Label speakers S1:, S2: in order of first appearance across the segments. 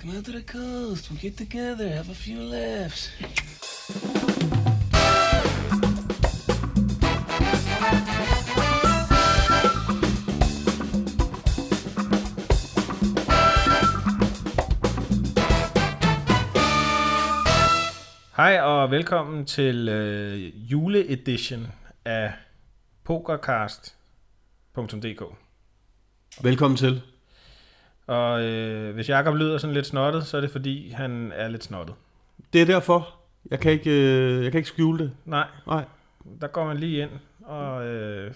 S1: Come out to the coast. We'll get together, have a few laughs.
S2: Hej og velkommen til øh, juleedition af pokercast.dk.
S3: Velkommen til.
S2: Og øh, hvis Jakob lyder sådan lidt snottet, så er det fordi, han er lidt snottet.
S3: Det er derfor. Jeg kan ikke, øh, jeg kan ikke skjule det.
S2: Nej,
S3: Nej.
S2: der går man lige ind, og øh,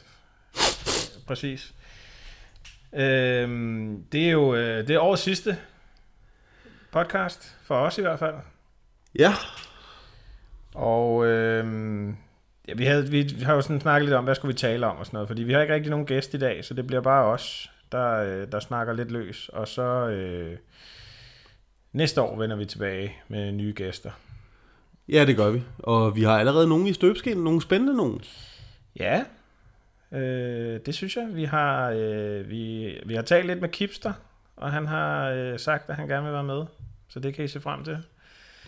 S2: præcis. Øh, det er jo øh, det er årets sidste podcast, for os i hvert fald.
S3: Ja.
S2: Og øh, ja, vi, havde, vi har jo sådan snakket lidt om, hvad skulle vi tale om og sådan noget, fordi vi har ikke rigtig nogen gæst i dag, så det bliver bare os, der, øh, der snakker lidt løs. Og så øh, næste år vender vi tilbage med nye gæster.
S3: Ja, det gør vi. Og vi har allerede nogen i støbeskeen. Nogle spændende nogen.
S2: Ja, øh, det synes jeg. Vi har, øh, vi, vi har talt lidt med Kipster, og han har øh, sagt, at han gerne vil være med. Så det kan I se frem til.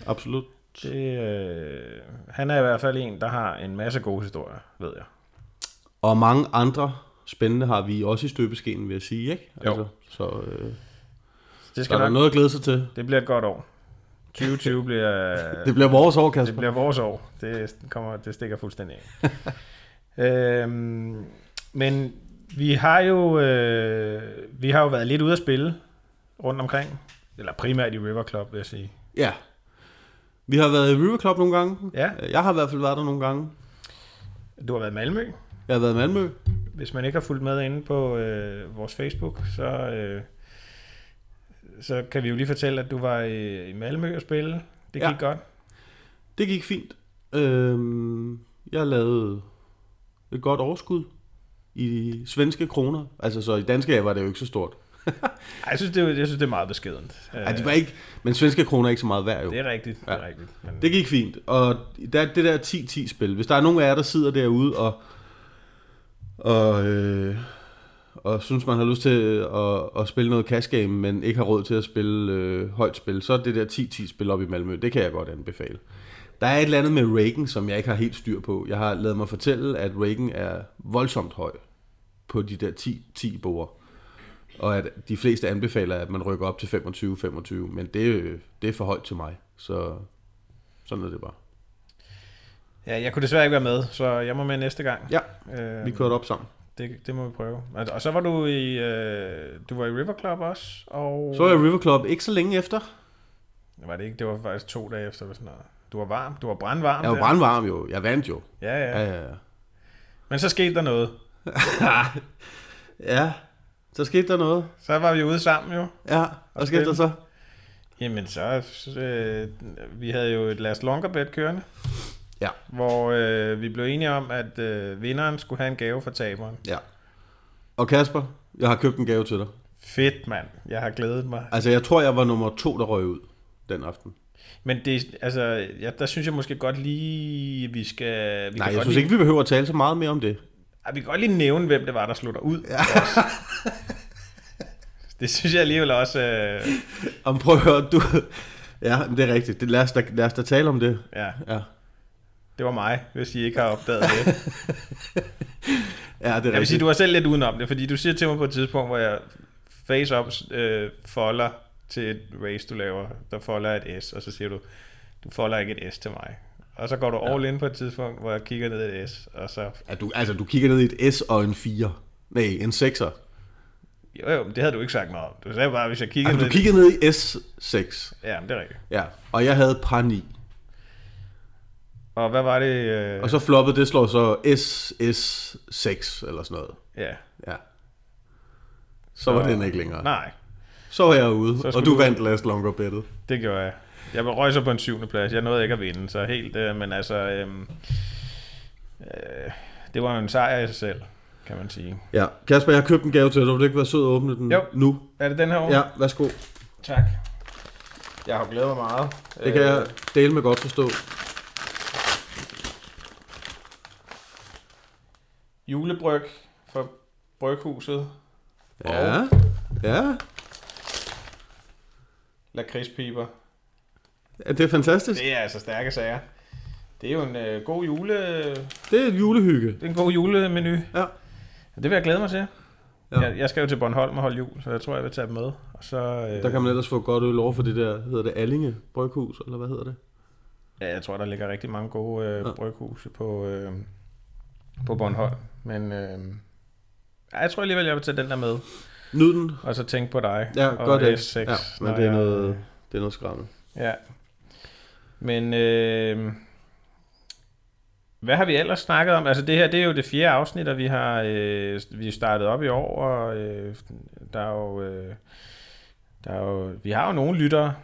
S3: Absolut.
S2: Det, øh, han er i hvert fald en, der har en masse gode historier, ved jeg.
S3: Og mange andre spændende har vi også i støbeskeen, vil jeg sige. Ikke?
S2: Jo.
S3: så øh,
S2: Det
S3: så
S2: skal
S3: der
S2: nok,
S3: noget at glæde sig til.
S2: det bliver et godt år. 2020 bliver,
S3: Det bliver vores år,
S2: det
S3: Kasper.
S2: bliver vores år. Det, kommer, det stikker fuldstændig af. øhm, men vi har jo øh, vi har jo været lidt ude at spille rundt omkring. Eller primært i River Club, vil jeg sige.
S3: Ja. Vi har været i River Club nogle gange.
S2: Ja.
S3: Jeg har i hvert fald været der nogle gange.
S2: Du har været i Malmø.
S3: Jeg har været i Malmø.
S2: Hvis man ikke har fulgt med inde på øh, vores Facebook, så, øh, så kan vi jo lige fortælle, at du var i, i Malmø og spille. Det gik
S3: Ja.
S2: ja. godt.
S3: Det gik fint. Øhm, jeg lavede et godt overskud i svenske kroner. Altså, så i danske var det jo ikke så stort.
S2: Ej, jeg, synes, det er, jeg synes, det er meget beskedent.
S3: Ja, de var ikke, men svenske kroner er ikke så meget værd jo.
S2: Det er rigtigt. Det er
S3: Ja.
S2: rigtigt. Men,
S3: Det gik fint, og der, det der 10-10-spil, hvis der er nogen af jer, der sidder derude og, og, øh, og synes, man har lyst til at, at spille noget cash game, men ikke har råd til at spille øh, højt spil, så er det der 10-10-spil op i Malmø, det kan jeg godt anbefale. Der er et eller andet med Reagan, som jeg ikke har helt styr på. Jeg har lavet mig fortælle, at Reagan er voldsomt høj på de der 10-10 bord. Og at de fleste anbefaler, at man rykker op til 25-25, men det, det er for højt til mig. Så sådan er det bare
S2: ja, jeg kunne desværre ikke være med, så jeg må med næste gang.
S3: Ja,
S2: Øh,
S3: vi kørte op sammen.
S2: det, det må vi prøve. Og, og så var du i, øh, du var i River Club også, og...
S3: Så var jeg i River Club ikke så længe efter.
S2: Var det ikke? Det var faktisk to dage efter, sådan noget. Du var varm. Du var brandvarm.
S3: Jeg var
S2: der.
S3: brandvarm jo. Jeg vandt jo.
S2: Ja, ja,
S3: Ja,
S2: ja.
S3: ja.
S2: Men så skete der noget.
S3: ja, så skete der noget.
S2: Så var vi ude sammen jo.
S3: Ja, hvad skete der så?
S2: Jamen så, øh, vi havde jo et last longer bet kørende,
S3: Ja,
S2: hvor øh, vi blev enige om, at øh, vinderen skulle have en gave for taberen.
S3: ja. Og Kasper, jeg har købt en gave til dig.
S2: Fedt, mand. Jeg har glædet mig.
S3: Altså, jeg tror, jeg var nummer to, der røg ud den aften.
S2: Men det, altså, ja, der synes jeg måske godt lige, vi skal... Vi
S3: Nej,
S2: kan
S3: jeg
S2: godt
S3: synes
S2: lige,
S3: ikke, vi behøver at tale så meget mere om det.
S2: Ej, vi kan godt lige nævne, hvem det var, der dig ud. Ja. det synes jeg alligevel også... Øh,
S3: Om prøv at høre, du... Ja, det er rigtigt. Det, lad, os da, lad os da tale om det.
S2: ja,
S3: Ja,
S2: det var mig, hvis I ikke har opdaget det.
S3: ja det er
S2: Jeg vil
S3: rigtigt.
S2: sige, du var selv lidt udenom det, fordi du siger til mig på et tidspunkt, hvor jeg face-up øh, folder til et race, du laver, der folder et S, og så siger du, du folder ikke et S til mig. Og så går du all in på et tidspunkt, hvor jeg kigger ned i et S, og så...
S3: Ja, du, altså, du kigger ned i et S og en 4. Nej, en 6'er.
S2: Jo, jo, det havde du ikke sagt noget om. Du sagde bare, hvis jeg kigger
S3: Altså,
S2: ned...
S3: du kiggede ned i S6.
S2: Ja, men det er rigtigt.
S3: Ja, og jeg havde par 9.
S2: Og hvad var det? Øh...
S3: Og så floppet, det slår så SS6 eller sådan noget.
S2: Ja.
S3: Ja. Så var den ikke længere.
S2: Nej,
S3: Så var jeg ude,
S2: Så
S3: og du
S2: du-
S3: vandt last longer bettet.
S2: det gjorde jeg. Jeg røg så på en syvende plads. Jeg nåede ikke at vinde, så helt... Øh, men altså... Øh, øh, det var jo en sejr i sig selv, kan man sige.
S3: Ja, Kasper, jeg har købt en gave til dig. Vil du ikke være sød at åbne den
S2: Jo.
S3: nu?
S2: Er det den her over?
S3: Ja, værsgo.
S2: Tak. Jeg har glædet mig meget.
S3: Det kan jeg dele med godt forstå.
S2: Julebryg fra Bryghuset.
S3: Ja, ja.
S2: lakridspiber.
S3: Ja, det er fantastisk.
S2: Det er altså stærke sager. Det er jo en øh, god jule...
S3: Det er et julehygge.
S2: Det er en god julemenu.
S3: Ja.
S2: Det vil jeg glæde mig til.
S3: Ja.
S2: Jeg, jeg skal jo til Bornholm og holde jul, så jeg tror, jeg vil tage dem med. Og så, øh,
S3: Der kan man ellers få godt øl over for det der, hedder det Allinge Bryghus, eller hvad hedder det?
S2: Ja, jeg tror, der ligger rigtig mange gode øh,
S3: Ja.
S2: bryghuse på, øh, på Bornholm. Men øh, jeg tror alligevel, jeg vil tage den der med.
S3: Nyd den.
S2: Og så tænke på dig.
S3: Ja,
S2: og
S3: godt det.
S2: S6,
S3: Ja, men det er
S2: jeg-
S3: noget, det er noget skræmmende.
S2: Ja. Men øh, hvad har vi ellers snakket om? Altså det her, det er jo det fjerde afsnit, og vi har øh, vi startet op i år, og øh, der er jo, øh, der er jo, vi har jo nogle lyttere.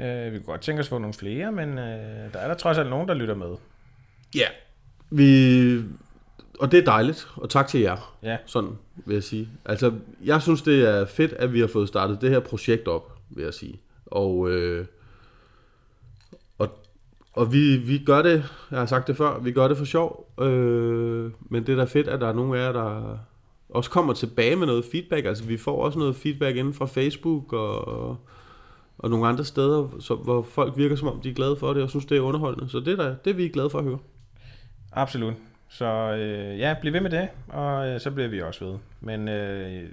S2: Øh, vi kunne godt tænke os at få nogle flere, men øh, der er der trods alt nogen, der lytter med.
S3: Ja. Vi, og det er dejligt, og tak til jer.
S2: Ja.
S3: Sådan vil jeg sige. Altså, jeg synes, det er fedt, at vi har fået startet det her projekt op, vil jeg sige. Og, øh, og, og vi, vi gør det, jeg har sagt det før, vi gør det for sjov. Øh, men det er da fedt, at der er nogle af jer, der også kommer tilbage med noget feedback. Altså, vi får også noget feedback inden fra Facebook og, og nogle andre steder, så, hvor folk virker som om, de er glade for det, og synes, det er underholdende. Så det er, da, det er vi glade for at høre.
S2: Absolut. Så øh, ja, bliv ved med det, og øh, så bliver vi også ved. Men øh,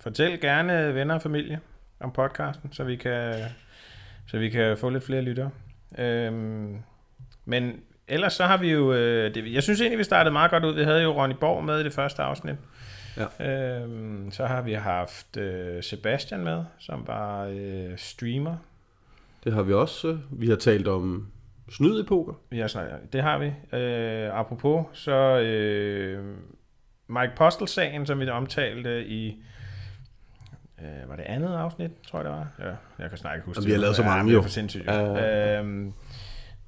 S2: fortæl gerne venner og familie om podcasten, så vi kan, så vi kan få lidt flere lyttere. Øhm, men ellers så har vi jo... Øh, det, jeg synes egentlig, vi startede meget godt ud. Vi havde jo Ronny Borg med i det første afsnit.
S3: Ja.
S2: Øhm, så har vi haft øh, Sebastian med, som var øh, streamer.
S3: Det har vi også. Vi har talt om snyd i poker.
S2: Har snakket, det har vi. Øh, apropos, så øh, Mike Postel-sagen, som vi omtalte i, øh, var det andet afsnit, tror jeg det var? Ja, jeg kan snart ikke huske
S3: Og vi har lavet så mange,
S2: ja, det er
S3: jo.
S2: for sindssygt.
S3: Ja,
S2: Ja,
S3: ja.
S2: Øh,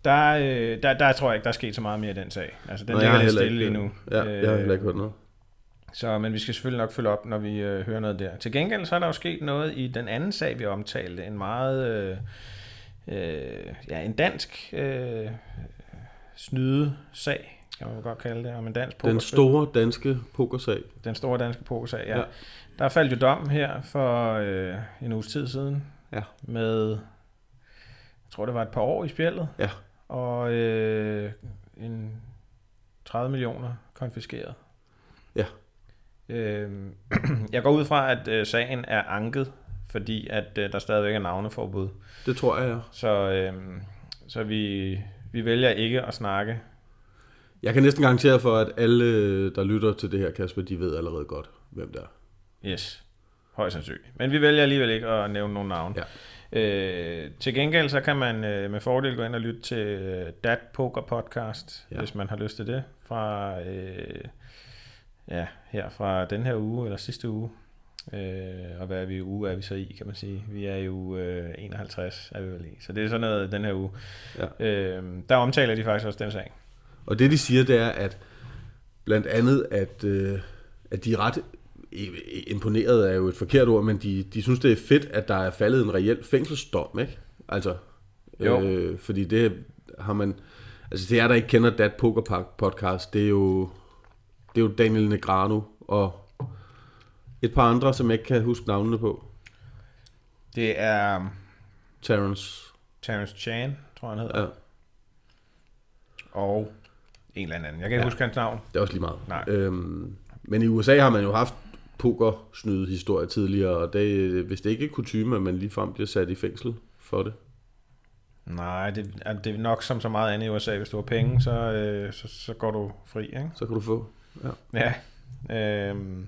S2: der, øh, der, der tror jeg ikke, der er sket så meget mere i den sag. Altså, den
S3: Nå,
S2: ligger lidt stille lige nu.
S3: Ja, jeg har heller ikke hørt noget.
S2: Så, men vi skal selvfølgelig nok følge op, når vi øh, hører noget der. Til gengæld så er der jo sket noget i den anden sag, vi omtalte. En meget, øh, øh, ja, en dansk øh, snyde sag, kan man godt kalde det, om en dansk
S3: Den
S2: pokerspil.
S3: store danske pokersag.
S2: den store danske pokersag, ja.
S3: Ja.
S2: Der faldt jo dom her for øh, en uges tid siden,
S3: Ja.
S2: med, jeg tror det var et par år i spjældet,
S3: Ja.
S2: og øh, en 30 millioner konfiskeret.
S3: Ja.
S2: Øhm, jeg går ud fra, at øh, sagen er anket, fordi at øh, der stadigvæk er navneforbud.
S3: Det tror jeg, ja.
S2: Så, øh, så vi, vi vælger ikke at snakke.
S3: Jeg kan næsten garantere for, at alle, der lytter til det her, Kasper, de ved allerede godt, hvem det er.
S2: Yes, højst sandsynligt. Men vi vælger alligevel ikke at nævne nogen navn.
S3: Ja.
S2: Øh, til gengæld så kan man øh, med fordel gå ind og lytte til øh, Dat Poker Podcast,
S3: Ja.
S2: ja. hvis man har lyst til det, fra øh, ja, her fra den her uge, eller sidste uge. Øh, og hvad er vi uge er vi så i, kan man sige. Vi er jo øh, 51, er vi vel i. Så det er sådan noget den her uge.
S3: Ja.
S2: Øh, der omtaler de faktisk også den sag.
S3: Og det, de siger, det er, at blandt andet, at, øh, at de er ret imponeret er jo et forkert ord, men de, de synes, det er fedt, at der er faldet en reel fængselsdom, ikke? Altså,
S2: Jo.
S3: Øh, fordi det har man... Altså, det er der ikke kender Dat Poker podcast, det er jo, det er jo Daniel Negrano og et par andre, som jeg ikke kan huske navnene på.
S2: Det er
S3: Terrence.
S2: Terence Chan, tror jeg han hedder.
S3: Ja,
S2: Og en eller anden. Jeg kan ikke
S3: Ja.
S2: huske hans navn.
S3: det er også lige meget.
S2: Nej.
S3: Øhm, men i USA har man jo haft pokersnyde historie tidligere, og det, hvis det ikke er kutume, at man ligefrem bliver sat i fængsel for det.
S2: Nej, det, er- det er nok som så meget andet i USA. Hvis du har penge, så, øh, så, så går du fri, ikke?
S3: Så kan du få. Ja.
S2: Ja. Øhm,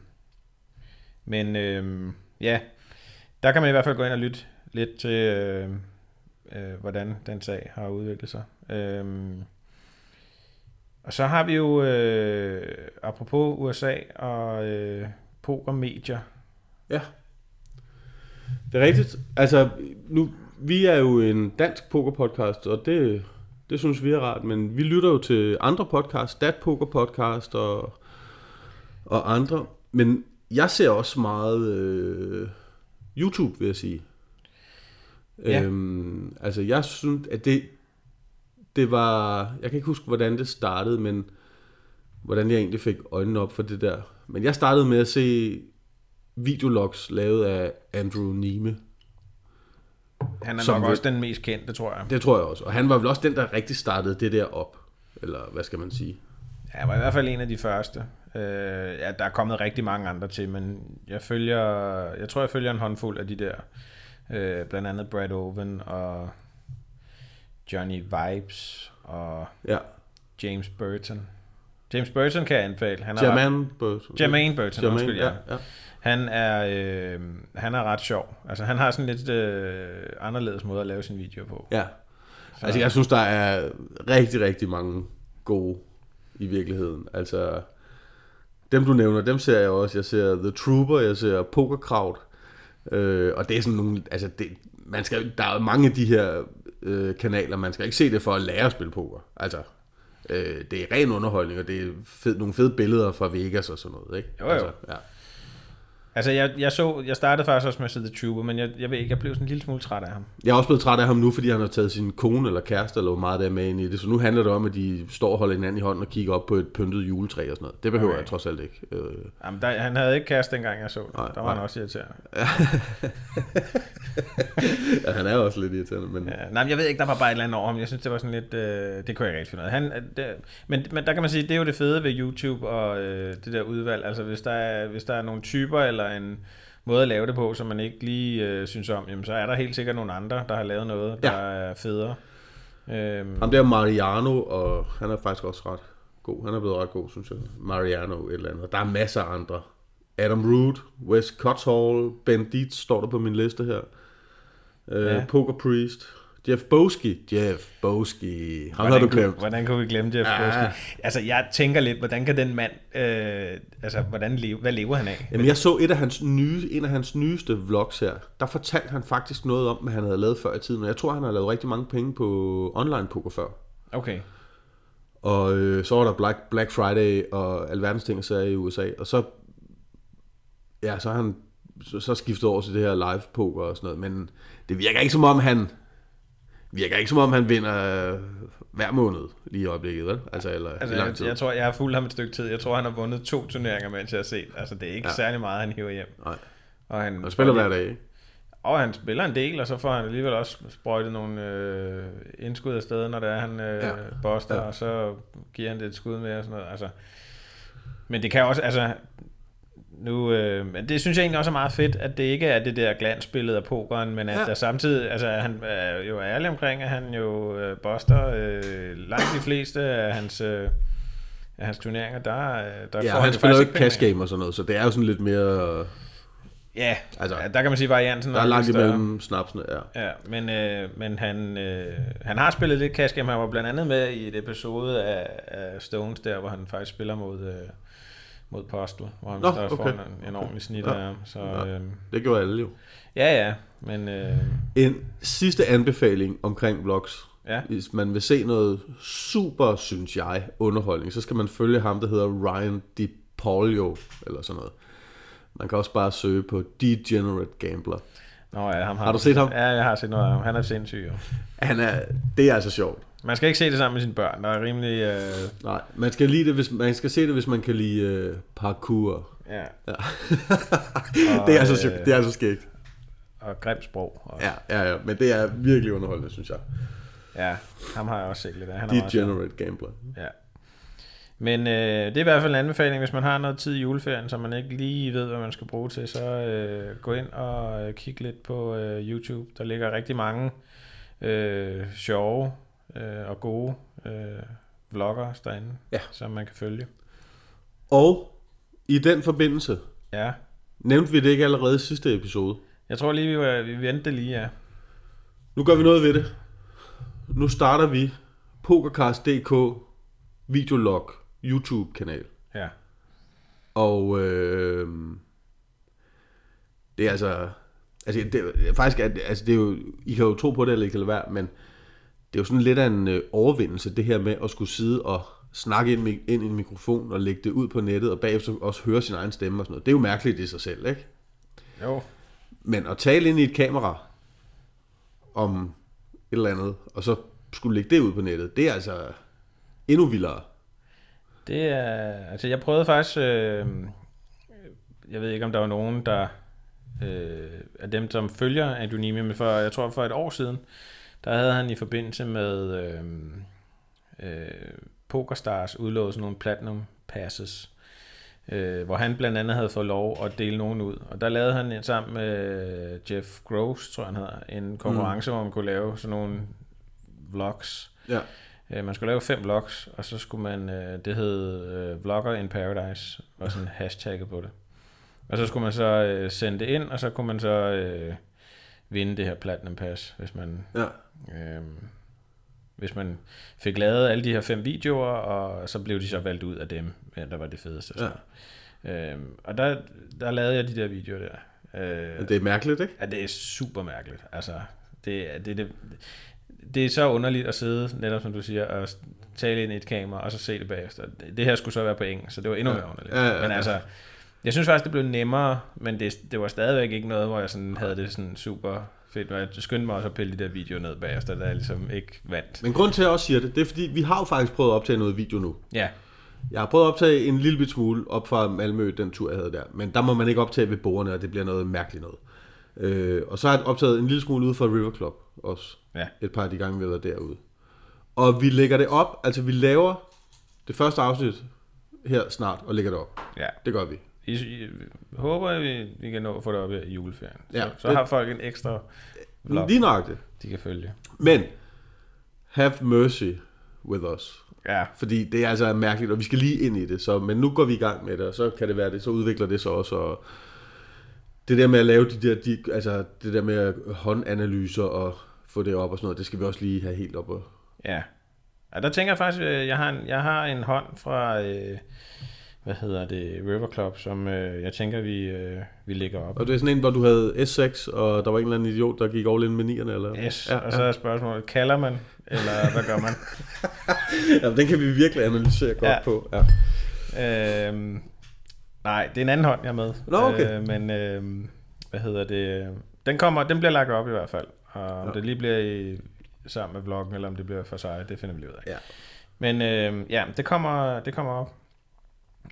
S2: men øh, ja, der kan man i hvert fald gå ind og lytte lidt til, øh, øh, hvordan den sag har udviklet sig. Øh, og så har vi jo, øh, apropos USA og øh, pokermedier,
S3: ja. Det er rigtigt. Altså, nu, vi er jo en dansk pokerpodcast, og det, det synes vi er rart, men vi lytter jo til andre podcasts, Dat Poker Podcast og, og andre, men jeg ser også meget øh, YouTube, vil jeg sige.
S2: Ja.
S3: Øhm, altså, jeg synes, at det, det var, jeg kan ikke huske, hvordan det startede, men hvordan jeg egentlig fik øjnene op for det der. Men jeg startede med at se videologs lavet af Andrew Nime.
S2: Han er
S3: Som
S2: nok
S3: vil-
S2: også den mest kendte, tror jeg.
S3: Det tror jeg også. Og han var vel også den, der rigtig startede det der op. Eller hvad skal man sige?
S2: Ja, han var i hvert fald en af de første. Øh, ja, der er kommet rigtig mange andre til, men jeg følger, jeg tror, jeg følger en håndfuld af de der. Øh, blandt andet Brad Owen og Johnny Vibes og
S3: Ja.
S2: James Burton. James Burton kan jeg anbefale. Han er ret,
S3: Jermaine Burton.
S2: Jermaine Burton,
S3: Jermaine,
S2: undskyld, ja.
S3: ja.
S2: Han er, øh, han er ret sjov. Altså, han har sådan lidt øh, anderledes måde at lave sin video på.
S3: Ja. Altså, jeg synes, der er rigtig, rigtig mange gode i virkeligheden. Altså, dem du nævner, dem ser jeg også. Jeg ser The Trooper, jeg ser Poker Crowd. Øh, og det er sådan nogle, altså, det, man skal, der er mange af de her øh, kanaler, man skal ikke se det for at lære at spille poker. Altså, øh, det er ren underholdning, og det er fed, nogle fede billeder fra Vegas og sådan noget, ikke?
S2: Jo, jo.
S3: Altså, ja.
S2: Altså, jeg, jeg, så, jeg startede faktisk også med at The Trooper, men jeg, jeg ved ikke, jeg blev sådan en lille smule træt af ham.
S3: Jeg er også blevet træt af ham nu, fordi han har taget sin kone eller kæreste eller meget der er med ind i det. Så nu handler det om, at de står og holder hinanden i hånden og kigger op på et pyntet juletræ og sådan noget. Det behøver
S2: Okay.
S3: jeg trods alt ikke. Øh,
S2: Jamen, der, han havde ikke kæreste, dengang jeg så det.
S3: Nej,
S2: der var
S3: nej.
S2: han også irriterende.
S3: ja, han er også lidt irriterende, men...
S2: Ja, nej, men jeg ved ikke, der var bare et eller andet over ham. Jeg synes, det var sådan lidt... Øh, det kunne jeg ikke rigtig finde ud af. Han, øh, det, men, men der kan man sige, det er jo det fede ved YouTube og øh, det der udvalg. Altså, hvis der, er, hvis der er nogle typer eller en måde at lave det på, som man ikke lige øh, synes om, jamen, så er der helt sikkert nogle andre, der har lavet noget, der
S3: Ja.
S2: er federe. Øhm,
S3: Ham der Mariano, og han er faktisk også ret god. Han er blevet ret god, synes jeg. Mariano et eller andet. Der er masser af andre. Adam Root, Wes Cuthall, Ben Dietz står der på min liste her. Øh,
S2: Ja.
S3: Poker Priest, Jeff Boski. Jeff Boski. Ham har
S2: hvordan,
S3: du
S2: kunne,
S3: glemt.
S2: hvordan kunne vi glemme Jeff
S3: Ja.
S2: ja. Altså, jeg tænker lidt, hvordan kan den mand... Øh, altså, hvordan leve, hvad lever han af?
S3: Jamen, jeg så et af hans nye, en af hans nyeste vlogs her. Der fortalte han faktisk noget om, hvad han havde lavet før i tiden. Og jeg tror, han har lavet rigtig mange penge på online poker før.
S2: Okay.
S3: Og øh, så var der Black, Black Friday og alverdens ting sager i USA. Og så, ja, så har han så, så skiftet over til det her live poker og sådan noget. Men det virker ikke som om han virker ikke som om han vinder øh, hver måned lige i øjeblikket, vel? Altså, eller
S2: Altså,
S3: lang
S2: jeg,
S3: tid.
S2: jeg, tror, jeg har fulgt ham et stykke tid. Jeg tror, han har vundet to turneringer, mens jeg har set. Altså, det er ikke
S3: Ja.
S2: særlig meget, han hiver hjem.
S3: Nej.
S2: Og han,
S3: Han spiller hver dag, ikke?
S2: Og han spiller en del, og så får han alligevel også sprøjtet nogle øh, indskud af sted, når det er, han øh,
S3: Ja.
S2: boster,
S3: ja.
S2: og så giver han det et skud med og sådan noget. Altså, men det kan også, altså, nu, øh, men det synes jeg egentlig også er meget fedt, at det ikke er det der glansbillede af pokeren, men at
S3: Ja.
S2: ja. der samtidig, altså han er jo ærlig omkring, at han jo øh, boster øh, langt de fleste af hans, øh, af hans turneringer, der, øh, der
S3: Ja,
S2: får
S3: han spiller jo ikke cash game og sådan noget, så det er jo sådan lidt mere...
S2: Ja,
S3: Altså,
S2: altså, der kan man sige, varianten
S3: Der er langt
S2: større.
S3: imellem snapsene, ja.
S2: Ja, men, øh, men han, øh, han har spillet lidt cash game. Han var blandt andet med i et episode af, af Stones der, hvor han faktisk spiller mod, øh, mod Postel, hvor han
S3: Nå,
S2: Nå, okay.
S3: okay.
S2: en, en ordentlig snit
S3: Ja.
S2: af ham. Så,
S3: Ja.
S2: øh,
S3: Det gjorde alle jo.
S2: ja, ja, men øh,
S3: En sidste anbefaling omkring vlogs.
S2: ja.
S3: Hvis man vil se noget super, synes jeg, underholdning, så skal man følge ham, der hedder Ryan DiPaulio, eller sådan noget. Man kan også bare søge på Degenerate Gambler.
S2: Nå, ja, ham har,
S3: Har du set ham?
S2: Ja, jeg har set noget af ham. Han er sindssyg. Jo.
S3: Han er, det er altså sjovt.
S2: Man skal ikke se det sammen med sine børn. Der er rimelig... Øh,
S3: Nej, man skal, lide det, hvis, man skal se det, hvis man kan lide øh, parkour.
S2: ja,
S3: Ja.
S2: Og,
S3: det, er altså,
S2: øh,
S3: det er altså skægt.
S2: og grimt sprog. Og,
S3: Ja, ja, ja, men det er virkelig underholdende, synes jeg.
S2: ja, ham har jeg også set lidt af. Han er.
S3: Degenerate Gambler.
S2: Ja. Men øh, det er i hvert fald en anbefaling, hvis man har noget tid i juleferien, som man ikke lige ved, hvad man skal bruge til, så øh, gå ind og øh, kig lidt på øh, YouTube. Der ligger rigtig mange øh, sjove øh, og gode øh, vloggers derinde,
S3: Ja.
S2: som man kan følge.
S3: Og i den forbindelse,
S2: Ja,
S3: nævnte vi det ikke allerede i sidste episode.
S2: jeg tror lige, vi, var- vi ventede lige, ja.
S3: Nu gør vi noget ved det. Nu starter vi Pokercast.dk videolog YouTube-kanal.
S2: Ja,
S3: Og øh, det er altså... Altså, det faktisk, er, altså, det er jo, I kan jo tro på det, eller I kan lade være, men det er jo sådan lidt af en øh, overvindelse, det her med at skulle sidde og snakke ind, ind i en mikrofon og lægge det ud på nettet, og bagefter også høre sin egen stemme og sådan noget. Det er jo mærkeligt i sig selv, ikke?
S2: jo.
S3: Men at tale ind i et kamera om et eller andet, og så skulle lægge det ud på nettet, det er altså endnu vildere.
S2: Det er, altså jeg prøvede faktisk, øh, jeg ved ikke om der var nogen, der øh, af dem, som følger Neiman, men for, jeg tror for et år siden, der havde han i forbindelse med øh, øh, PokerStars udlået sådan nogle Platinum Passes, øh, hvor han blandt andet havde fået lov at dele nogen ud. Og der lavede han sammen med Jeff Gross, tror jeg han hedder, en konkurrence, mm. hvor man kunne lave sådan nogle vlogs.
S3: Ja.
S2: Øh, man skulle lave fem vlogs, og så skulle man, øh, det hed øh, Vlogger in Paradise, var sådan hashtagget på det. Og så skulle man så øh, sende det ind, og så kunne man så øh, vinde det her Platinum Pass, hvis man,
S3: Ja.
S2: øh, hvis man fik lavet alle de her fem videoer, og så blev de så valgt ud af dem, ja, der var det fedeste. Og, sådan noget. øh, og der, der lavede jeg de der videoer der. Øh,
S3: Det er mærkeligt, ikke?
S2: Ja, det er super mærkeligt. Altså, det, det, det, det er så underligt at sidde, netop som du siger, og tale ind i et kamera, og så se det bagefter. Det, det her skulle så være på engelsk, så det var endnu mere underligt.
S3: Ja, ja, ja.
S2: Men altså, jeg synes faktisk, det blev nemmere, men det, det var stadigvæk ikke noget, hvor jeg sådan havde det sådan super fedt. Og jeg skyndte mig også at pille de der videoer ned bagefter, da jeg ligesom ikke vandt.
S3: Men grund til, at jeg også siger det, det er fordi, vi har jo faktisk prøvet at optage noget video nu.
S2: Ja,
S3: Jeg har prøvet at optage en lille bit smule op fra Malmø, den tur, jeg havde der. Men der må man ikke optage ved bordene, og det bliver noget mærkeligt noget. Øh, og så har jeg optaget en lille smule ude fra River Club også.
S2: ja,
S3: Et par af de gange, vi har været derude. Og vi lægger det op, altså vi laver det første afsnit her snart, og lægger det op.
S2: ja.
S3: Det gør vi.
S2: I, I, håber, at vi, vi kan nå at få det op i juleferien.
S3: Ja,
S2: så, så
S3: det-
S2: har folk en ekstra vlog,
S3: Lige nøjagtigt.
S2: de kan følge.
S3: Men, have mercy with us.
S2: Ja,
S3: Fordi det er altså mærkeligt, og vi skal lige ind i det. Så, men nu går vi i gang med det, og så kan det være det, så udvikler det sig også. Og det der med at lave de der, de, altså det der med håndanalyser og få det op og sådan noget, det skal vi også lige have helt op. Og,
S2: Ja. ja der tænker jeg faktisk, øh, jeg har en, jeg har en hånd fra, øh, hvad hedder det, River Club, som øh, jeg tænker, vi, øh, vi lægger op.
S3: og det er sådan en, hvor du havde S6, og der var en eller anden idiot, der gik all in med nierne, eller?
S2: Yes,
S3: Ja,
S2: og så er spørgsmålet, kalder man, eller hvad gør man?
S3: ja, den kan vi virkelig analysere godt
S2: Ja.
S3: på. Ja.
S2: øhm, nej, det er en anden hånd, jeg er med.
S3: Nå, okay.
S2: Øh, men, øh, hvad hedder det, den, kommer, den bliver lagt op i hvert fald. Og om
S3: Ja.
S2: det lige bliver i, sammen med vloggen, eller om det bliver for sig, det finder vi lige ud af.
S3: Ja.
S2: Men øh, ja, det kommer, det kommer op.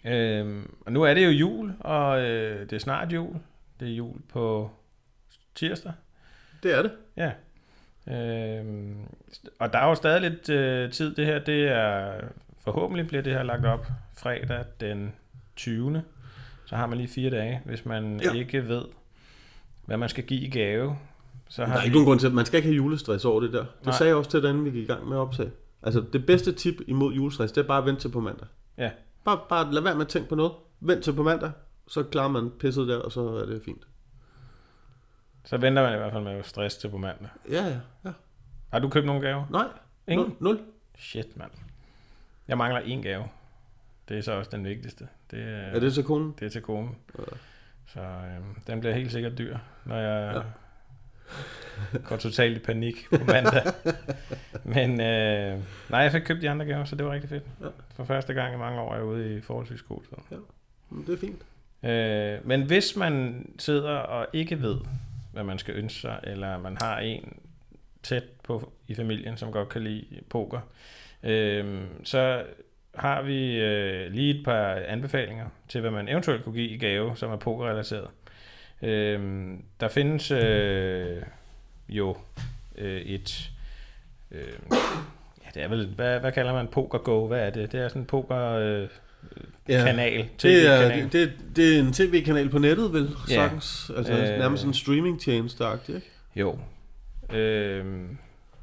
S2: Øh, og nu er det jo jul, og øh, det er snart jul. Det er jul på tirsdag.
S3: Det er det.
S2: Ja. Øh, og der er jo stadig lidt øh, tid. Det her, det er forhåbentlig bliver det her lagt op fredag den 20. Så har man lige fire dage, hvis man
S3: Ja.
S2: ikke ved, hvad man skal give i gave. Så
S3: Der
S2: har
S3: er
S2: vi...
S3: ikke nogen grund til, at man skal ikke have julestress over det der. Det
S2: Nej.
S3: sagde jeg også til den, vi gik i gang med at optage. Altså, det bedste tip imod julestress, det er bare at vente til på mandag.
S2: Ja.
S3: Bare, bare lad være med at tænke på noget. Vent til på mandag, så klarer man pisset der, og så er det fint.
S2: Så venter man i hvert fald med stress til på mandag.
S3: Ja, ja, ja.
S2: Har du købt nogle gaver?
S3: Nej,
S2: Ingen?
S3: nul. nul.
S2: Shit, mand. Jeg mangler en gave. Det er så også den vigtigste. Det er,
S3: Er det til konen?
S2: det er til konen. Så øh, den bliver helt sikkert dyr, når jeg ja. Går totalt i panik på mandag. Men øh, nej, jeg fik købt de andre gaver, så det var rigtig fedt.
S3: Ja.
S2: For første gang i mange år er jeg ude i forholdsvis god tid.
S3: Men Det er fint.
S2: Øh, men hvis man sidder og ikke ved, hvad man skal ønske sig, eller man har en tæt på i familien, som godt kan lide poker, øh, så har vi øh, lige et par anbefalinger til, hvad man eventuelt kunne give i gave, som er pokerrelateret. Øh, der findes øh, jo øh, et... Øh, ja, det er vel... Hvad, hvad kalder man Poker Go? Hvad er det? Det er sådan en poker... Øh,
S3: Ja.
S2: kanal,
S3: Det er,
S2: TV-kanal.
S3: det, det, er en tv-kanal på nettet, vel?
S2: Ja.
S3: Sagtens. Altså
S2: Øh.
S3: nærmest en streaming-tjeneste, ikke?
S2: Jo. Øhm,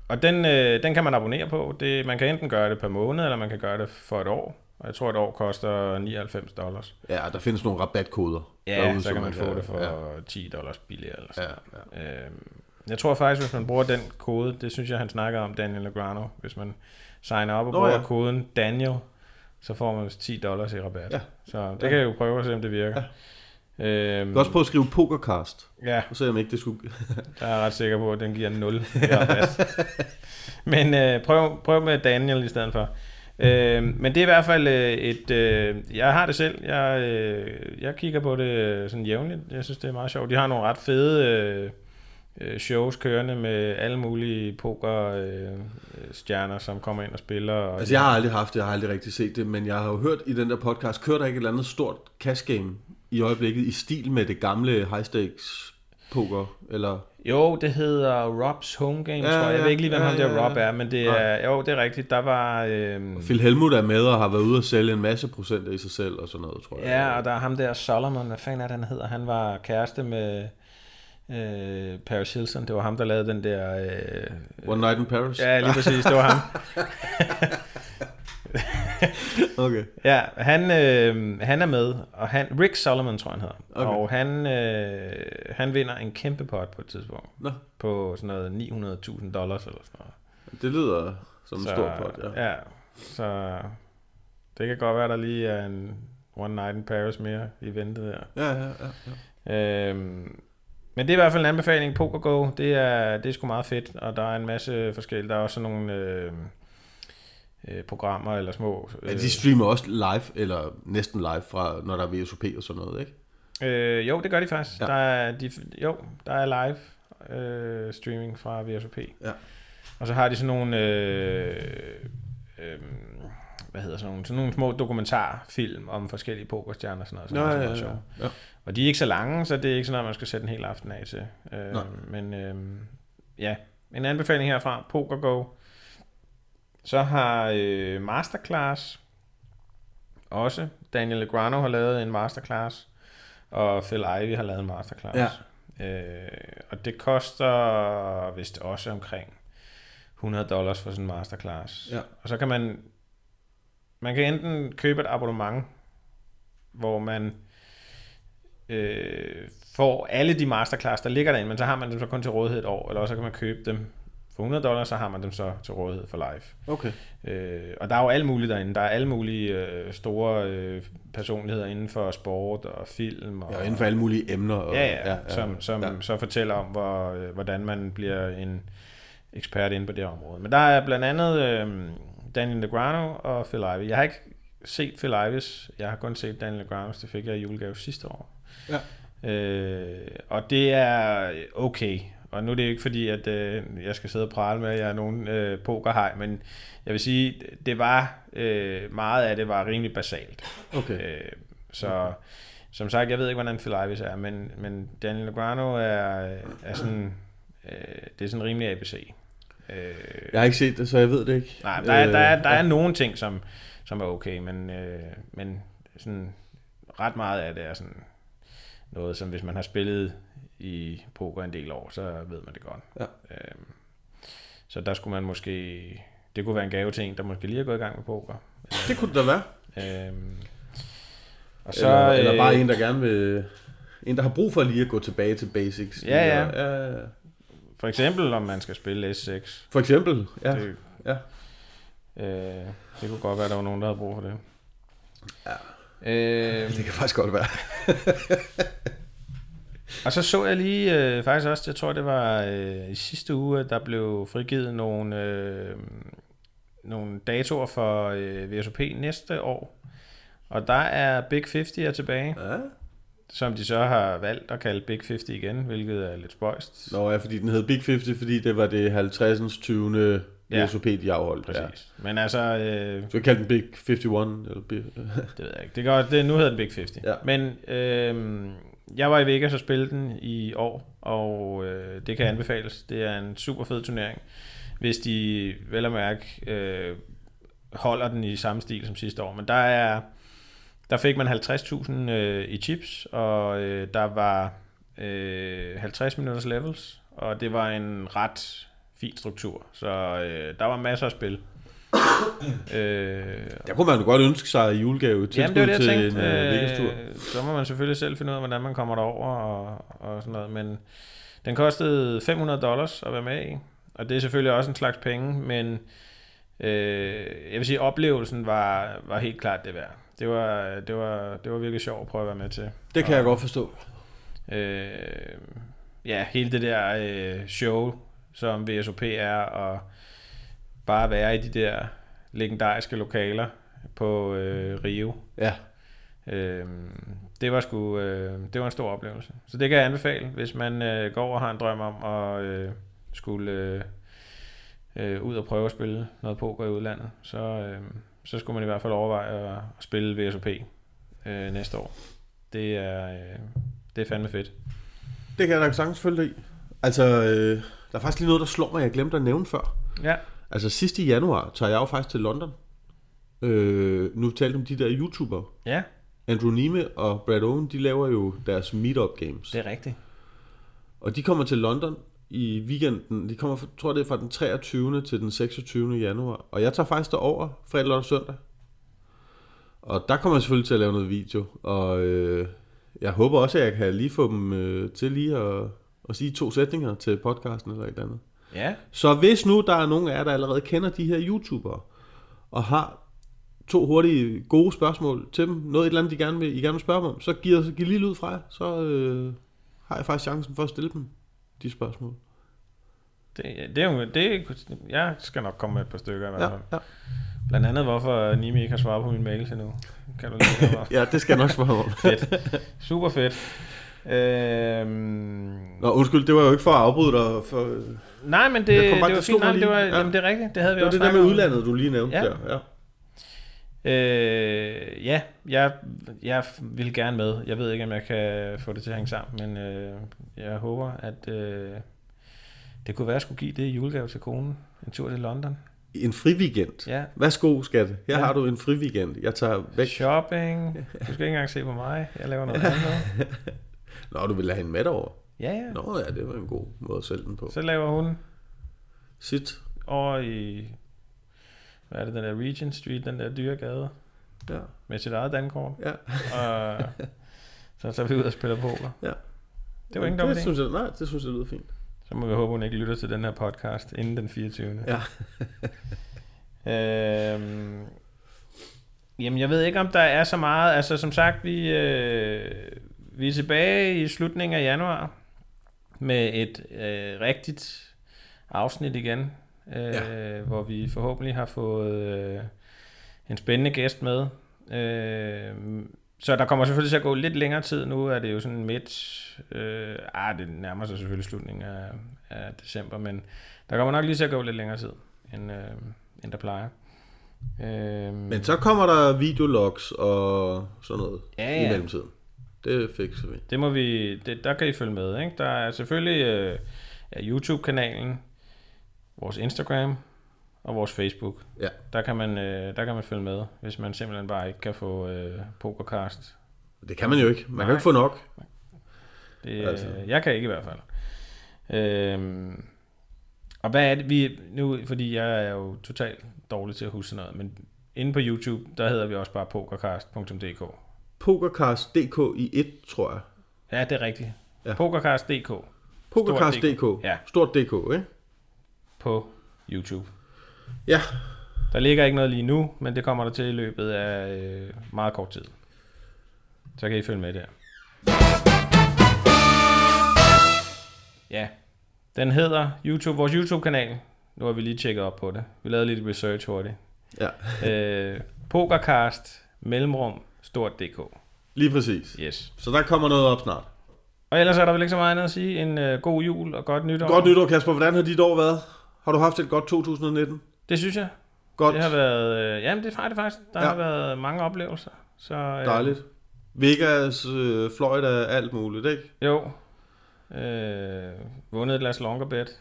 S2: og den, øh, den kan man abonnere på. Det, man kan enten gøre det per måned, eller man kan gøre det for et år. Og jeg tror, et år koster 99 dollars.
S3: Ja, der findes nogle rabatkoder.
S2: Ja,
S3: derude,
S2: så kan man få det for
S3: Ja,
S2: 10 dollars billigere. Eller
S3: ja,
S2: sådan.
S3: ja.
S2: Øhm, jeg tror faktisk, hvis man bruger den kode, det synes jeg, han snakker om, Daniel Legrano, hvis man signer op og
S3: Nå,
S2: bruger
S3: ja.
S2: koden Daniel, så får man vist 10 dollars i rabat.
S3: Ja.
S2: Så det
S3: Ja.
S2: kan jeg jo prøve at se, om det virker. Ja. Øhm,
S3: Du kan også prøve at skrive pokercast,
S2: ja,
S3: og se om ikke det skulle...
S2: Der er jeg ret sikker på, at den giver 0 i rabat. Men øh, prøv, prøv med Daniel i stedet for. Øh, men det er i hvert fald øh, et... Øh, jeg har det selv. Jeg, øh, jeg kigger på det øh, sådan jævnligt. Jeg synes, det er meget sjovt. De har nogle ret fede øh, øh, shows kørende med alle mulige poker-stjerner, som kommer ind og spiller. Og
S3: Altså, jeg har aldrig haft det, jeg har aldrig rigtig set det, men jeg har jo hørt i den der podcast, kører der ikke et eller andet stort cash game i øjeblikket i stil med det gamle high stakes poker, eller...
S2: Jo, det hedder Rob's Home Game,
S3: Ja,
S2: tror jeg. Jeg
S3: ja,
S2: ved ikke lige, hvem
S3: ja,
S2: ham der
S3: ja.
S2: Rob er, men det er, jo, det er rigtigt. Der var... Øhm,
S3: Phil Helmut er med og har været ude og sælge en masse procenter i sig selv og sådan noget, tror jeg.
S2: Ja, og der er ham der Solomon, hvad fanden er det, han hedder? Han var kæreste med øh, Paris Hilton. Det var ham, der lavede den der... Øh,
S3: One Night in Paris?
S2: ja, lige præcis, det var ham.
S3: Okay.
S2: Ja, han, øh, han er med, og han, Rick Solomon tror jeg, han hedder.
S3: Okay.
S2: Og han, øh, han vinder en kæmpe pot på et tidspunkt.
S3: Nå,
S2: På sådan noget 900.000 dollars eller sådan noget.
S3: det lyder som en stor pot, ja.
S2: ja. så det kan godt være, der lige er en One Night in Paris mere i vente der.
S3: Ja, ja, ja. ja.
S2: Øhm, men det er i hvert fald en anbefaling. PokerGo, det er, det er sgu meget fedt, og der er en masse forskellige. Der er også nogle øh, øh, programmer eller små...
S3: Ja, de streamer også live, eller næsten live, fra, når der er VSOP og sådan noget, ikke?
S2: Øh, jo, det gør de faktisk.
S3: Ja.
S2: Der er, de, jo, der er live øh, streaming fra VSOP.
S3: Ja.
S2: Og så har de sådan nogle, øh, øh, hvad hedder sådan nogle, sådan nogle små dokumentarfilm om forskellige pokerstjerner og sådan noget. Sådan
S3: Nå,
S2: noget,
S3: ja, ja, ja.
S2: Og de er ikke så lange, så det er ikke sådan noget, man skal sætte en hel aften af til. Øh,
S3: Nej.
S2: men øh, ja, en anbefaling herfra, PokerGo. Så har øh, Masterclass også. Daniel Legrano har lavet en masterclass, og Phil Ivey har lavet en masterclass.
S3: Ja.
S2: Øh, og det koster vist også omkring 100 dollars for sådan en masterclass.
S3: Ja.
S2: Og så kan man, man kan enten købe et abonnement, hvor man øh, får alle de masterclass, der ligger derinde, men så har man dem så kun til rådighed et år, eller også så kan man købe dem for 100 dollars, så har man dem så til rådighed for live.
S3: Okay.
S2: Øh, og der er jo alt muligt derinde. Der er alle mulige øh, store øh, personligheder inden for sport og film. Og,
S3: Ja, og inden for alle mulige emner. Og,
S2: ja, ja, ja, som, som
S3: ja.
S2: så fortæller om, hvor, øh, hvordan man bliver en ekspert inde på det område. Men der er blandt andet øh, Daniel Legrano og Phil Ivey. Jeg har ikke set Phil Ives. Jeg har kun set Daniel Legranos. Det fik jeg i julegave sidste år.
S3: Ja.
S2: Øh, og det er okay. Og nu er det ikke fordi, at øh, jeg skal sidde og prale med, at jeg er nogen øh, pokerhej, men jeg vil sige, det var, øh, meget af det var rimelig basalt.
S3: Okay.
S2: Øh, så som sagt, jeg ved ikke, hvordan Phil Ives er, men, men Daniel Legrano er, er sådan, øh, det er sådan rimelig ABC. Øh,
S3: Jeg har ikke set det, så jeg ved det ikke.
S2: nej, der er, der er, der
S3: Øh,
S2: er nogle ting, som, som er okay, men, øh, men sådan, ret meget af det er sådan noget, som hvis man har spillet i poker en del år, så ved man det godt.
S3: Ja.
S2: Øhm, så der skulle man måske, det kunne være en gave til en, der måske lige er gået i gang med poker.
S3: Det kunne det da være.
S2: Øhm, og
S3: Så, eller, eller
S2: øh,
S3: bare en, der gerne vil... En, der har brug for lige at gå tilbage til basics.
S2: Ja, ja.
S3: ja, ja.
S2: For eksempel, om man skal spille S6.
S3: For eksempel, ja.
S2: Det,
S3: ja.
S2: øh, det kunne godt være, der var nogen, der havde brug for det.
S3: Ja.
S2: Øh,
S3: Det kan faktisk godt være.
S2: og så så jeg lige, øh, faktisk også, jeg tror det var øh, i sidste uge, at der blev frigivet nogle, øh, nogle datoer for øh, VSOP næste år. Og der er Big 50 er tilbage,
S3: Ja.
S2: som de så har valgt at kalde Big 50 igen, hvilket er lidt spøjst.
S3: Nå ja, fordi den hed Big 50, fordi det var det 50. 20.
S2: Ja.
S3: VSOP, de afholdt. Ja.
S2: Præcis. Men altså, øh,
S3: Så vi kaldte den Big 51, eller.
S2: Det ved jeg ikke. Det, gør, det, nu hedder den Big 50.
S3: Ja.
S2: Men øh, jeg var i Vegas og spillede den i år, og øh, det kan anbefales. Det er en super fed turnering. Hvis de vel og mærke øh, holder den i samme stil som sidste år. Men der er der fik man 50.000 øh, i chips, og øh, der var øh, 50 minutters levels, og det var en ret fin struktur. Så øh, der var masser af spil. øh,
S3: Der kunne man jo godt ønske sig i julegave til,
S2: Jamen, det var det, jeg
S3: til en Vegas-tur.
S2: Øh, så må man selvfølgelig selv finde ud af, hvordan man kommer derover og, og sådan noget. Men den kostede 500 dollars at være med i. Og det er selvfølgelig også en slags penge, men øh, jeg vil sige, oplevelsen var, var helt klart det værd. Det var, det, var, det var virkelig sjovt at prøve at være med til.
S3: Det kan jeg godt forstå.
S2: Øh, ja, hele det der øh, show, som VSOP er, og bare være i de der legendariske lokaler på øh, Rio.
S3: Ja.
S2: Øh, det var sgu, øh, det var en stor oplevelse. Så det kan jeg anbefale, hvis man øh, går og har en drøm om at øh, skulle øh, øh, ud og prøve at spille noget poker i udlandet, så, øh, så skulle man i hvert fald overveje at, at spille VSOP øh, næste år. Det er, øh, det er fandme fedt.
S3: Det kan jeg da sagtens følge i. Altså, øh, der er faktisk lige noget, der slår mig, jeg glemte at nævne før.
S2: Ja,
S3: Altså sidst i januar tager jeg jo faktisk til London. Øh, nu talte om de der YouTubere.
S2: ja,
S3: Andrew Nime og Brad Owen, de laver jo deres meetup games.
S2: det er rigtigt.
S3: Og de kommer til London i weekenden. De kommer, tror det er fra den 23. til den 26. januar. Og jeg tager faktisk derover fredag, lørdag og søndag. Og der kommer jeg selvfølgelig til at lave noget video. Og øh, jeg håber også, at jeg kan lige få dem øh, til lige at, at sige to sætninger til podcasten eller et eller andet.
S2: Ja,
S3: Så hvis nu der er nogen af jer, der allerede kender de her YouTubere, og har to hurtige, gode spørgsmål til dem, noget et eller andet, de gerne vil, I gerne vil spørge dem om, så giv, så giv lige lyd fra jer, så øh, har jeg faktisk chancen for at stille dem de spørgsmål.
S2: det, det er jo, det, jeg skal nok komme med et par stykker i hvert
S3: Ja,
S2: fald.
S3: ja.
S2: Blandt andet, hvorfor Nimi ikke har svaret på min mail til nu. Kan du lige
S3: ja, det skal jeg nok spørge om.
S2: Fedt. Super fedt. Øhm,
S3: Nå, undskyld, det var jo ikke for at afbryde dig. For, det
S2: nej, men det, det var fint. Nej, det, var.
S3: Ja.
S2: jamen, det er rigtigt. Det havde vi
S3: var
S2: også
S3: det der
S2: snakket
S3: med udlandet, du lige nævnte
S2: Ja.
S3: der. Ja.
S2: Øh, ja, jeg, jeg vil gerne med. Jeg ved ikke, om jeg kan få det til at hænge sammen, men øh, jeg håber, at øh, det kunne være, at jeg skulle give det julegave til konen. En tur til London.
S3: En friweekend.
S2: Ja.
S3: Værsgo, skat. Her
S2: Ja.
S3: har du en friweekend. Jeg tager væk.
S2: Shopping. Du skal ikke engang se på mig. Jeg laver noget andet.
S3: Nå, du vil have hende med over.
S2: Ja, ja.
S3: Nå ja, det var en god måde at sælge den på.
S2: Så laver hun
S3: Sit.
S2: over i... Hvad er det, den der Regent Street, den der dyre gade,
S3: Ja.
S2: med sit eget dankort.
S3: Ja.
S2: Og så tager vi ud og spiller poker.
S3: Ja.
S2: Det var ingen dum
S3: det synes jeg, nej, det synes jeg lyder fint.
S2: Så må vi håbe, hun ikke lytter til den her podcast inden den 24.
S3: Ja.
S2: øhm, jamen, jeg ved ikke, om der er så meget. Altså, som sagt, vi, øh, vi er tilbage i slutningen af januar med et øh, rigtigt afsnit igen, øh, ja. hvor vi forhåbentlig har fået øh, en spændende gæst med. Øh, så der kommer selvfølgelig til at gå lidt længere tid. Nu er det jo sådan midt... Øh, ah, det nærmer sig selvfølgelig slutningen af, af december, men der kommer nok lige til at gå lidt længere tid, end, øh, end der plejer. Øh,
S3: Men så kommer der videologs og sådan noget
S2: Ja,
S3: i
S2: ja.
S3: mellemtiden. Det fikser vi.
S2: Det må vi, det, der kan I følge med. Ikke? Der er selvfølgelig øh, YouTube-kanalen, vores Instagram og vores Facebook.
S3: Ja.
S2: Der kan, man, øh, der kan man følge med, hvis man simpelthen bare ikke kan få øh, Pokercast.
S3: Det kan man jo ikke. Man kan
S2: Nej.
S3: jo ikke få nok.
S2: Det,
S3: Altså.
S2: altså. Jeg kan ikke i hvert fald. Øhm, og hvad er det, vi nu, fordi jeg er jo totalt dårlig til at huske noget, men inde på YouTube, der hedder vi også bare pokercast.dk.
S3: Pokercast.dk i et, tror jeg.
S2: Ja, det er rigtigt.
S3: Ja.
S2: Pokercast.dk
S3: Pokercast.dk.
S2: Ja.
S3: Stort DK, ikke?
S2: på YouTube.
S3: Ja.
S2: Der ligger ikke noget lige nu, men det kommer der til i løbet af øh, meget kort tid. Så kan I følge med der. Ja, den hedder YouTube, vores YouTube-kanal. Nu har vi lige tjekket op på det. Vi lavede lidt research hurtigt.
S3: Ja.
S2: Øh, Pokercast, mellemrum, stort DK.
S3: Lige præcis.
S2: Yes.
S3: Så der kommer noget op snart.
S2: Og ellers er der vel ikke så meget andet at sige. En øh, god jul og godt nytår.
S3: Godt nytår, Kasper. Hvordan har dit år været? Har du haft et godt 2019?
S2: Det synes jeg.
S3: Godt.
S2: Det har været... Øh, jamen, det er faktisk faktisk. Der
S3: Ja.
S2: har været mange oplevelser. Så, øh,
S3: Dejligt. Vegas, øh, Florida, alt muligt, ikke?
S2: Jo. Øh, vundet et glas Longerbet.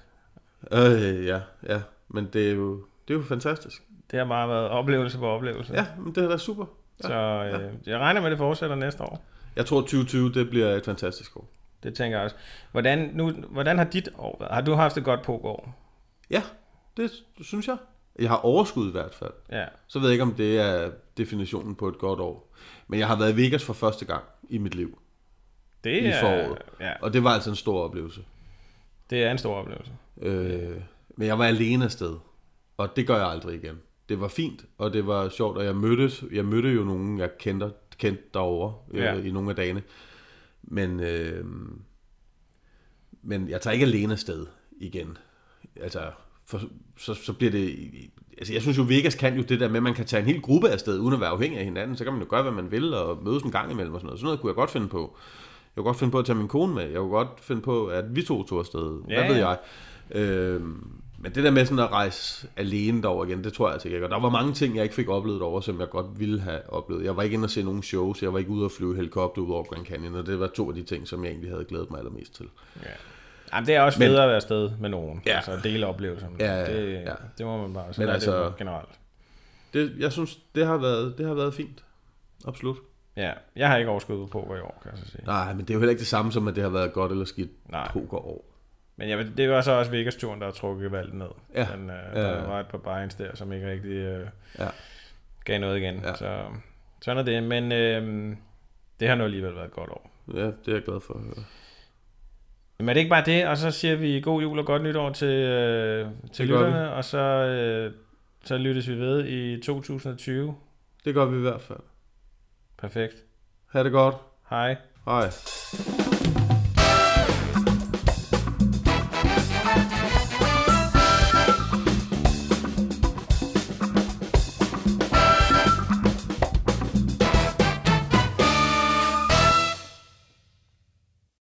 S3: Øh, ja, ja. Men det er jo, det er jo fantastisk.
S2: Det har bare været oplevelse på oplevelse.
S3: Ja, men det er da super.
S2: Så øh, jeg regner med, at det fortsætter næste år.
S3: Jeg tror 2020, det bliver et fantastisk år.
S2: Det tænker jeg også. Hvordan, nu, hvordan har dit år været? Har du haft et godt pokerår?
S3: Ja, det synes jeg. Jeg har overskud i hvert fald.
S2: Ja.
S3: Så ved jeg ikke, om det er definitionen på et godt år. Men jeg har været i Vegas for første gang i mit liv.
S2: Det
S3: I
S2: er,
S3: foråret.
S2: ja,
S3: Og det var altså en stor oplevelse.
S2: det er en stor oplevelse.
S3: Øh, men jeg var alene afsted. Og det gør jeg aldrig igen. Det var fint, og det var sjovt, og jeg mødte, jeg mødte jo nogen, jeg kendte, kendte derovre øh,
S2: Ja.
S3: i nogle af dagene. Men, øh, men jeg tager ikke alene afsted igen. Altså, for, så, så bliver det... Altså, jeg synes jo, Vegas kan jo det der med, at man kan tage en hel gruppe afsted, uden at være afhængig af hinanden. Så kan man jo gøre, hvad man vil, og mødes en gang imellem og sådan noget. Sådan noget kunne jeg godt finde på. Jeg kunne godt finde på at tage min kone med. Jeg kunne godt finde på, at vi to tog afsted.
S2: Ja,
S3: Hvad ved jeg? Øh, Men det der med sådan at rejse alene derover igen, det tror jeg altså ikke. Og der var mange ting, jeg ikke fik oplevet derovre, som jeg godt ville have oplevet. Jeg var ikke inde og se nogen shows, jeg var ikke ude og flyve helikopter ud over Grand Canyon, og det var to af de ting, som jeg egentlig havde glædet mig allermest til.
S2: Ja. Jamen, det er også federe at være afsted med nogen.
S3: Ja.
S2: Altså at dele oplevelser.
S3: Ja, ja,
S2: det,
S3: ja.
S2: det må man bare. Sådan
S3: Men altså-
S2: det generelt.
S3: Det, jeg synes, det har været, det har været fint. Absolut.
S2: Ja, jeg har ikke overskud på i år, kan jeg så sige.
S3: Nej, men det er jo heller ikke det samme som, at det har været godt eller skidt
S2: Nej.
S3: pokerår.
S2: Men jeg, ved- det var så også Vegas-turen, der har trukket valget ned.
S3: Ja.
S2: Men, øh,
S3: Ja,
S2: der
S3: ja.
S2: var et par buy der, som ikke rigtig øh,
S3: Ja.
S2: gav noget igen.
S3: Ja.
S2: Så sådan er det. Men øh, det har nu alligevel været et godt år.
S3: Ja, det er jeg glad for at høre.
S2: Men er det ikke bare det? Og så siger vi god jul og godt nytår til, øh, til lytterne, og så, øh, så lyttes vi ved i 2020.
S3: Det gør vi i hvert fald.
S2: Perfekt.
S3: Ha' det godt.
S2: Hej.
S3: Hej.